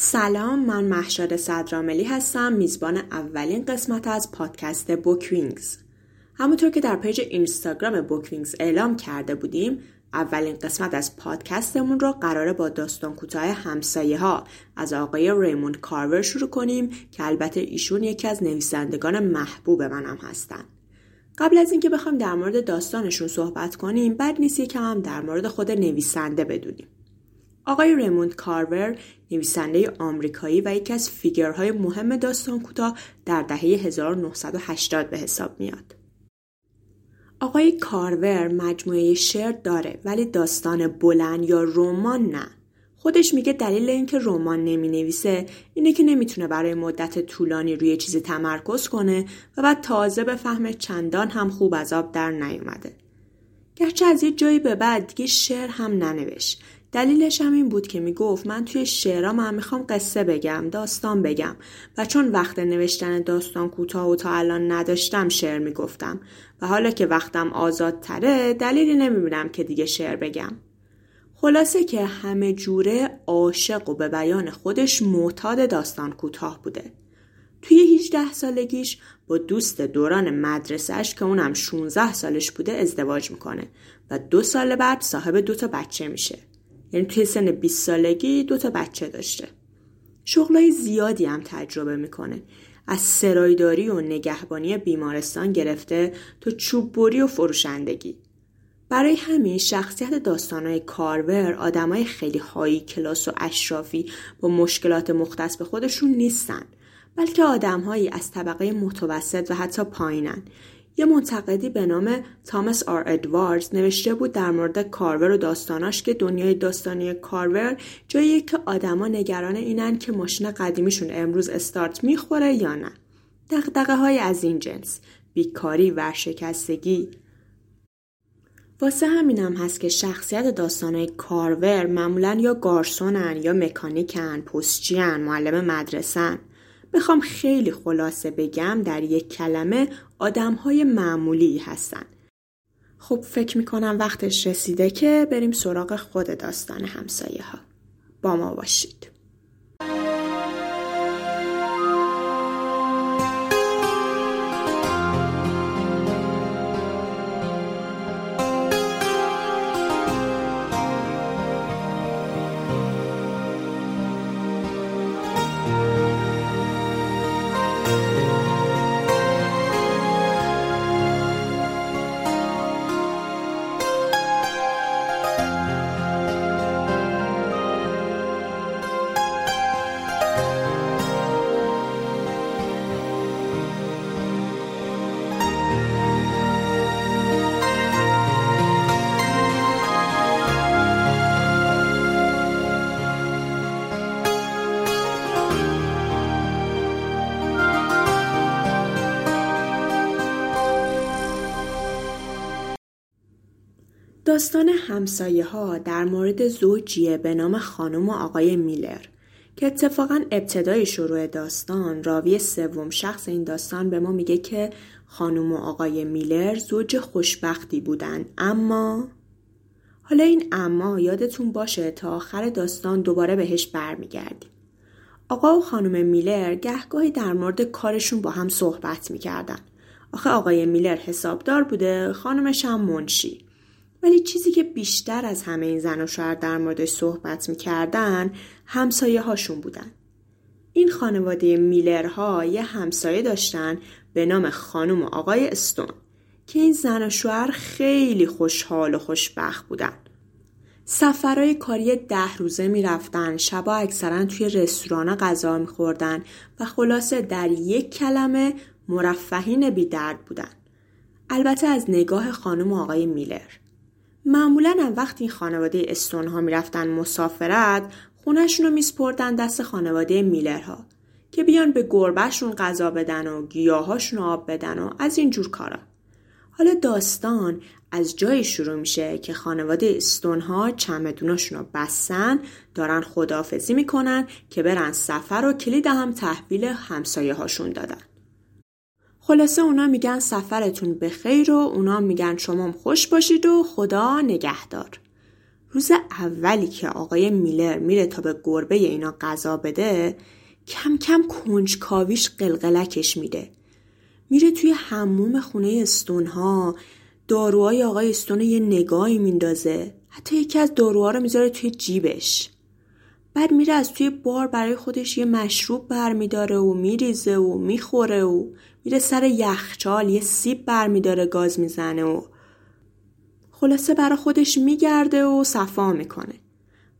سلام من مهشاد صدراملی هستم میزبان اولین قسمت از پادکست BookWings همونطور که در page اینستاگرام BookWings اعلام کرده بودیم اولین قسمت از پادکستمون رو قراره با داستان کوتاه همسایه ها از آقای ریموند کارور شروع کنیم که البته ایشون یکی از نویسندگان محبوب منم هستن. قبل از اینکه بخوایم در مورد داستانشون صحبت کنیم بد نیست یکم هم در مورد خود نویسنده بدونیم. آقای ریموند کارور نویسنده آمریکایی و یکی از فیگرهای مهم داستان کوتاه در دهه 1980 به حساب میاد. آقای کارور مجموعه شعر داره ولی داستان بلند یا رمان نه. خودش میگه دلیل اینکه رمان نمی نویسه اینه که نمی‌تونه برای مدت طولانی روی چیزی تمرکز کنه و بعد تازه به فهم چندان هم خوب از آب در نیومده. گرچه از یه جایی به بعد دیگه شعر هم ننوشت دلیلش هم این بود که می‌گفت من توی شعرام هم می‌خوام قصه بگم داستان بگم. و چون وقت نوشتن داستان کوتاه و تا الان نداشتم شعر می‌گفتم. و حالا که وقتم آزادتره دلیلی نمی‌بینم که دیگه شعر بگم. خلاصه که همه جوره عاشق و به بیان خودش معتاد داستان کوتاه بوده. توی 18 سالگیش با دوست دوران مدرسهش که اونم 16 سالش بوده ازدواج می‌کنه و دو سال بعد صاحب دو تا بچه میشه. یعنی توی سن 20 سالگی دو تا بچه داشته. شغلای زیادی هم تجربه می‌کنه. از سرایداری و نگهبانی بیمارستان گرفته تا چوببری و فروشندگی. برای همین شخصیت داستانهای کارور آدمای خیلی هایی کلاس و اشرافی با مشکلات مختص به خودشون نیستن بلکه آدمهایی از طبقه متوسط و حتی پایینن. یه منتقدی به نام تامس آر ادواردز نوشته بود در مورد کارور و داستاناش که دنیای داستانی کارور جایی که آدما نگران اینن که ماشین قدیمیشون امروز استارت می‌خوره یا نه. دقدقه های از این جنس بیکاری ورشکستگی. واسه همینم هست که شخصیت داستانهای کارور معمولا یا گارسونن یا مکانیکن، پستچیان، معلم مدرسن. بخوام خیلی خلاصه بگم در یک کلمه آدم های معمولی هستن. خب فکر می‌کنم وقتش رسیده که بریم سراغ خود داستان همسایه ها. با ما باشید. داستان همسایه ها در مورد زوجیه به نام خانم و آقای میلر که اتفاقا ابتدای شروع داستان راوی سوم شخص این داستان به ما میگه که خانم و آقای میلر زوج خوشبختی بودن. اما حالا این اما یادتون باشه تا آخر داستان دوباره بهش برمیگردیم. آقا و خانم میلر گهگاهی در مورد کارشون با هم صحبت می‌کردن. آخه آقای میلر حسابدار بوده خانمش هم منشی. ولی چیزی که بیشتر از همه این زن و شوهر در موردش صحبت می‌کردن همسایه هاشون بودن. این خانواده میلرها یه همسایه داشتن به نام خانم و آقای استون که این زن و شوهر خیلی خوشحال و خوشبخت بودن. سفرهای کاری ده روزه می‌رفتن شبا اکثرا توی رستوران غذا میخوردن و خلاصه در یک کلمه مرفهین بی درد بودن. البته از نگاه خانم و آقای میلر. معمولا هم وقتی این خانواده استون ها می‌رفتن مسافرت خونشون رو میسپردن دست خانواده میلرها که بیان به گربهشون غذا بدن و گیاهاشون آب بدن و از این جور کارا. حالا داستان از جایی شروع میشه که خانواده استون ها چمدوناشون رو بستن دارن خدافزی می‌کنن که برن سفر و کلید هم تحویل همسایه هاشون دادن. خلاصه اونا میگن سفرتون به خیر و اونا میگن شما خوش باشید و خدا نگهدار. روز اولی که آقای میلر میره تا به گربه اینا غذا بده کم کم کنجکاویش قلقلکش میده. میره توی حموم خونه استون ها داروهای آقای استون یه نگاهی میندازه. حتی یکی از داروها رو می‌ذاره توی جیبش. بعد میره از توی بار برای خودش یه مشروب برمیداره و میریزه و می‌خوره و میره سر یخچال یه سیب برمیداره گاز می‌زنه و خلاصه برای خودش میگرده و صفا می‌کنه.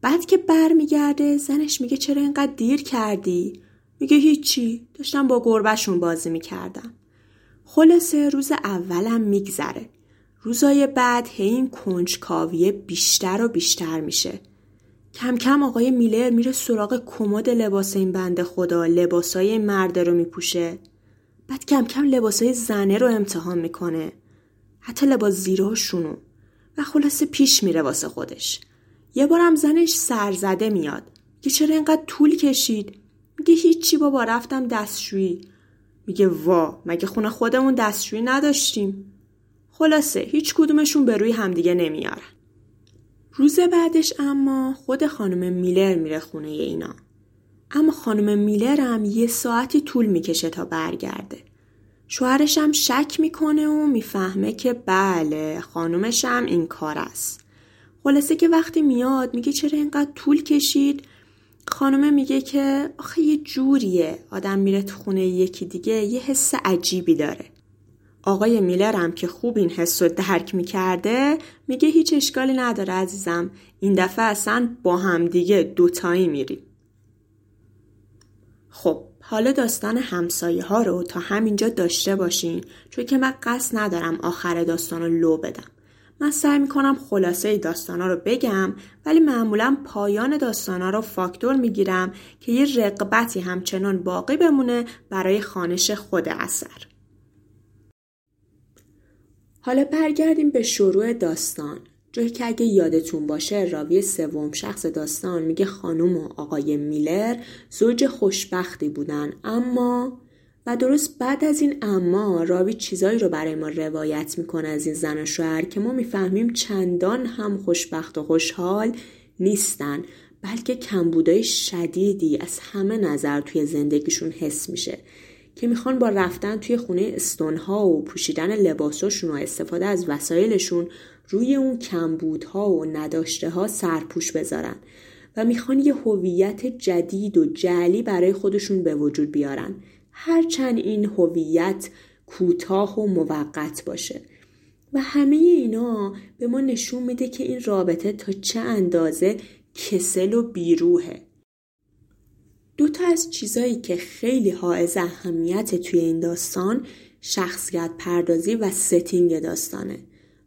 بعد که برمیگرده زنش میگه چرا اینقدر دیر کردی؟ میگه هیچی داشتم با گربهشون بازی می‌کردم. خلاصه روز اولم میگذره. روزای بعد هی این کنجکاویه بیشتر و بیشتر میشه. کم کم آقای میلر میره سراغ کمد لباس این بنده خدا لباسای مرده رو میپوشه. بعد کم کم لباسای زنه رو امتحان می‌کنه. حتی لباس زیراشونو. و خلاصه پیش میره واسه خودش. یه بارم زنش سرزده میاد. که چرا اینقدر طول کشید؟ میگه هیچی بابا رفتم دستشویی. میگه وا مگه خونه خودمون دستشویی نداشتیم؟ خلاصه هیچ کدومشون به روی همدیگه نمیارن. روز بعدش اما خود خانم میلر میره خونه اینا. اما خانم میلر هم یه ساعتی طول می‌کشه تا برگرده. شوهرش هم شک می‌کنه و می‌فهمه که بله خانومش هم این کار است. خلاصه که وقتی میاد میگه چرا اینقدر طول کشید؟ خانومه میگه که آخه یه جوریه. آدم میره تو خونه یکی دیگه یه حس عجیبی داره. آقای میلر هم که خوب این حس رو درک می‌کرده میگه هیچ اشکالی نداره عزیزم. این دفعه اصلا با هم دیگه دوتایی میریم. خب حالا داستان همسایه ها رو تا همینجا داشته باشین چون که من قصد ندارم آخر داستان رو لو بدم. من سعی می‌کنم خلاصه داستان ها رو بگم ولی معمولا پایان داستان ها رو فاکتور می‌گیرم که یه رقبتی همچنان باقی بمونه برای خانش خود اثر. حالا برگردیم به شروع داستان. جایی که اگه یادتون باشه راوی سوم شخص داستان میگه خانم و آقای میلر زوج خوشبختی بودن. اما و درست بعد از این اما راوی چیزایی رو برای ما روایت می‌کنه از این زن و شوهر که ما می‌فهمیم چندان هم خوشبخت و خوشحال نیستن بلکه کمبودای شدیدی از همه نظر توی زندگیشون حس میشه. که می‌خوان با رفتن توی خونه استونها و پوشیدن لباساشون و استفاده از وسایلشون روی اون کمبودها و نداشته ها سرپوش بذارن و می‌خوان یه هویت جدید و جعلی برای خودشون به وجود بیارن. هرچند این هویت کوتاه و موقت باشه. و همه اینا به ما نشون میده که این رابطه تا چه اندازه کسل و بیروهه. دو تا از چیزایی که خیلی حائز اهمیت توی این داستان شخصیت پردازی و setting داستانه.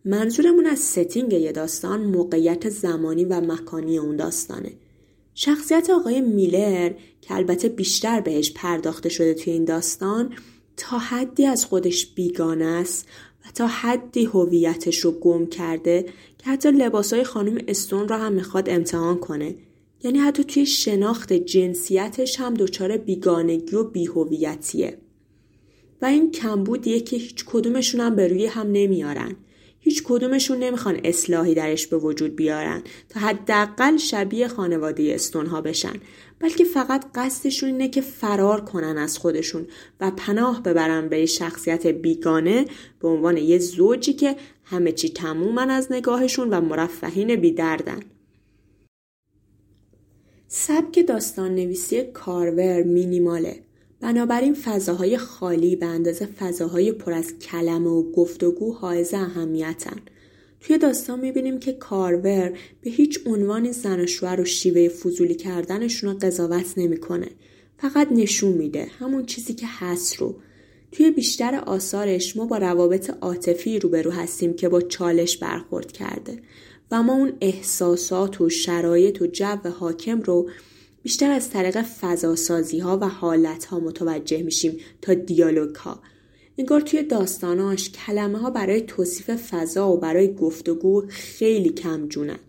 منظورمون از setting یه داستان موقعیت زمانی و مکانی اون داستانه. شخصیت آقای میلر که البته بیشتر بهش پرداخته شده توی این داستان تا حدی از خودش بیگانه است و تا حدی هویتش رو گم کرده که حتی لباسای خانم استون را هم می‌خواد امتحان کنه. یعنی حتی توی شناخت جنسیتش هم دچار بیگانگی و بیهویتیه. و این کمبودیه که هیچ کدومشون هم به روی هم نمیارن. هیچ کدومشون نمی‌خوان اصلاحی درش به وجود بیارن تا حداقل شبیه خانواده استونها بشن. بلکه فقط قصدشون اینه که فرار کنن از خودشون و پناه ببرن به شخصیت بیگانه به عنوان یه زوجی که همه چی تمومن از نگاهشون و مرفهین بیدردن. سبک داستان نویسی کارور مینیماله. بنابراین فضاهای خالی به اندازه فضاهای پر از کلمه و گفتگو حائز اهمیتن. توی داستان می‌بینیم که کارور به هیچ عنوانی زن و شوهر و شیوه فضولی کردنشون رو قضاوت نمی‌کنه. فقط نشون میده همون چیزی که هست رو. توی بیشتر آثارش ما با روابط عاطفی روبرو هستیم که با چالش برخورد کرده. و ما اون احساسات و شرایط و جو حاکم رو بیشتر از طریق فضاسازی ها و حالت ها متوجه میشیم تا دیالوگ ها. انگار توی داستاناش کلمه ها برای توصیف فضا و برای گفتگو خیلی کم جونن.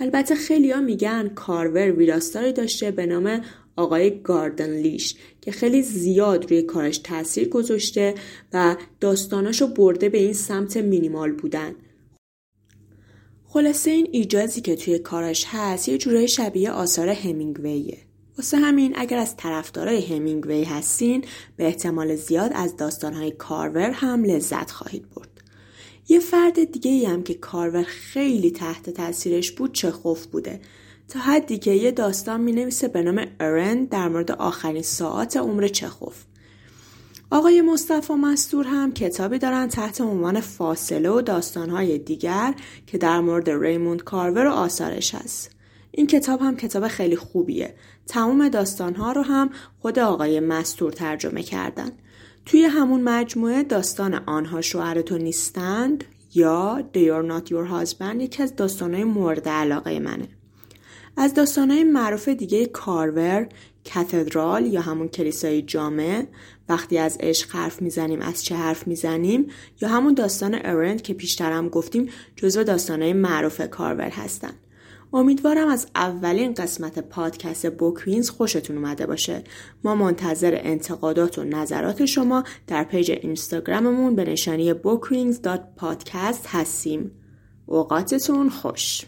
البته خیلی ها میگن کارور ویراستاری داشته به نام آقای گاردن لیش که خیلی زیاد روی کارش تاثیر گذاشته و داستاناشو برده به این سمت مینیمال بودن خلاصه این ایجازی که توی کارش هست یه جورای شبیه آثار همینگویه واسه همین اگر از طرفدارای همینگوی هستین به احتمال زیاد از داستانهای کارور هم لذت خواهید برد. یه فرد دیگه ای هم که کارور خیلی تحت تاثیرش بود چخوف بوده تا حدی که یه داستان می نویسه به نام ارند در مورد آخرین ساعات عمر چخوف. آقای مصطفی مستور هم کتابی دارن تحت عنوان فاصله و داستانهای دیگر که در مورد ریموند کارور و آثارش هست. این کتاب هم کتاب خیلی خوبیه. تمام داستانها رو هم خود آقای مستور ترجمه کردن. توی همون مجموعه داستان آنها شوهر تو نیستند یا They are not your husband یکی از داستانهای مورد علاقه منه. از داستانهای معروف دیگه کارور، کاتدرال یا همون کلیسای جامع وقتی از عشق حرف می‌زنیم از چه حرف می‌زنیم یا همون داستان Errand که پیشترم گفتیم جزو داستانهای معروف کارور هستن. امیدوارم از اولین قسمت پادکست BookWings خوشتون اومده باشه. ما منتظر انتقادات و نظرات شما در page اینستاگراممون به نشانی bookwings.podcast هستیم. اوقاتتون خوش.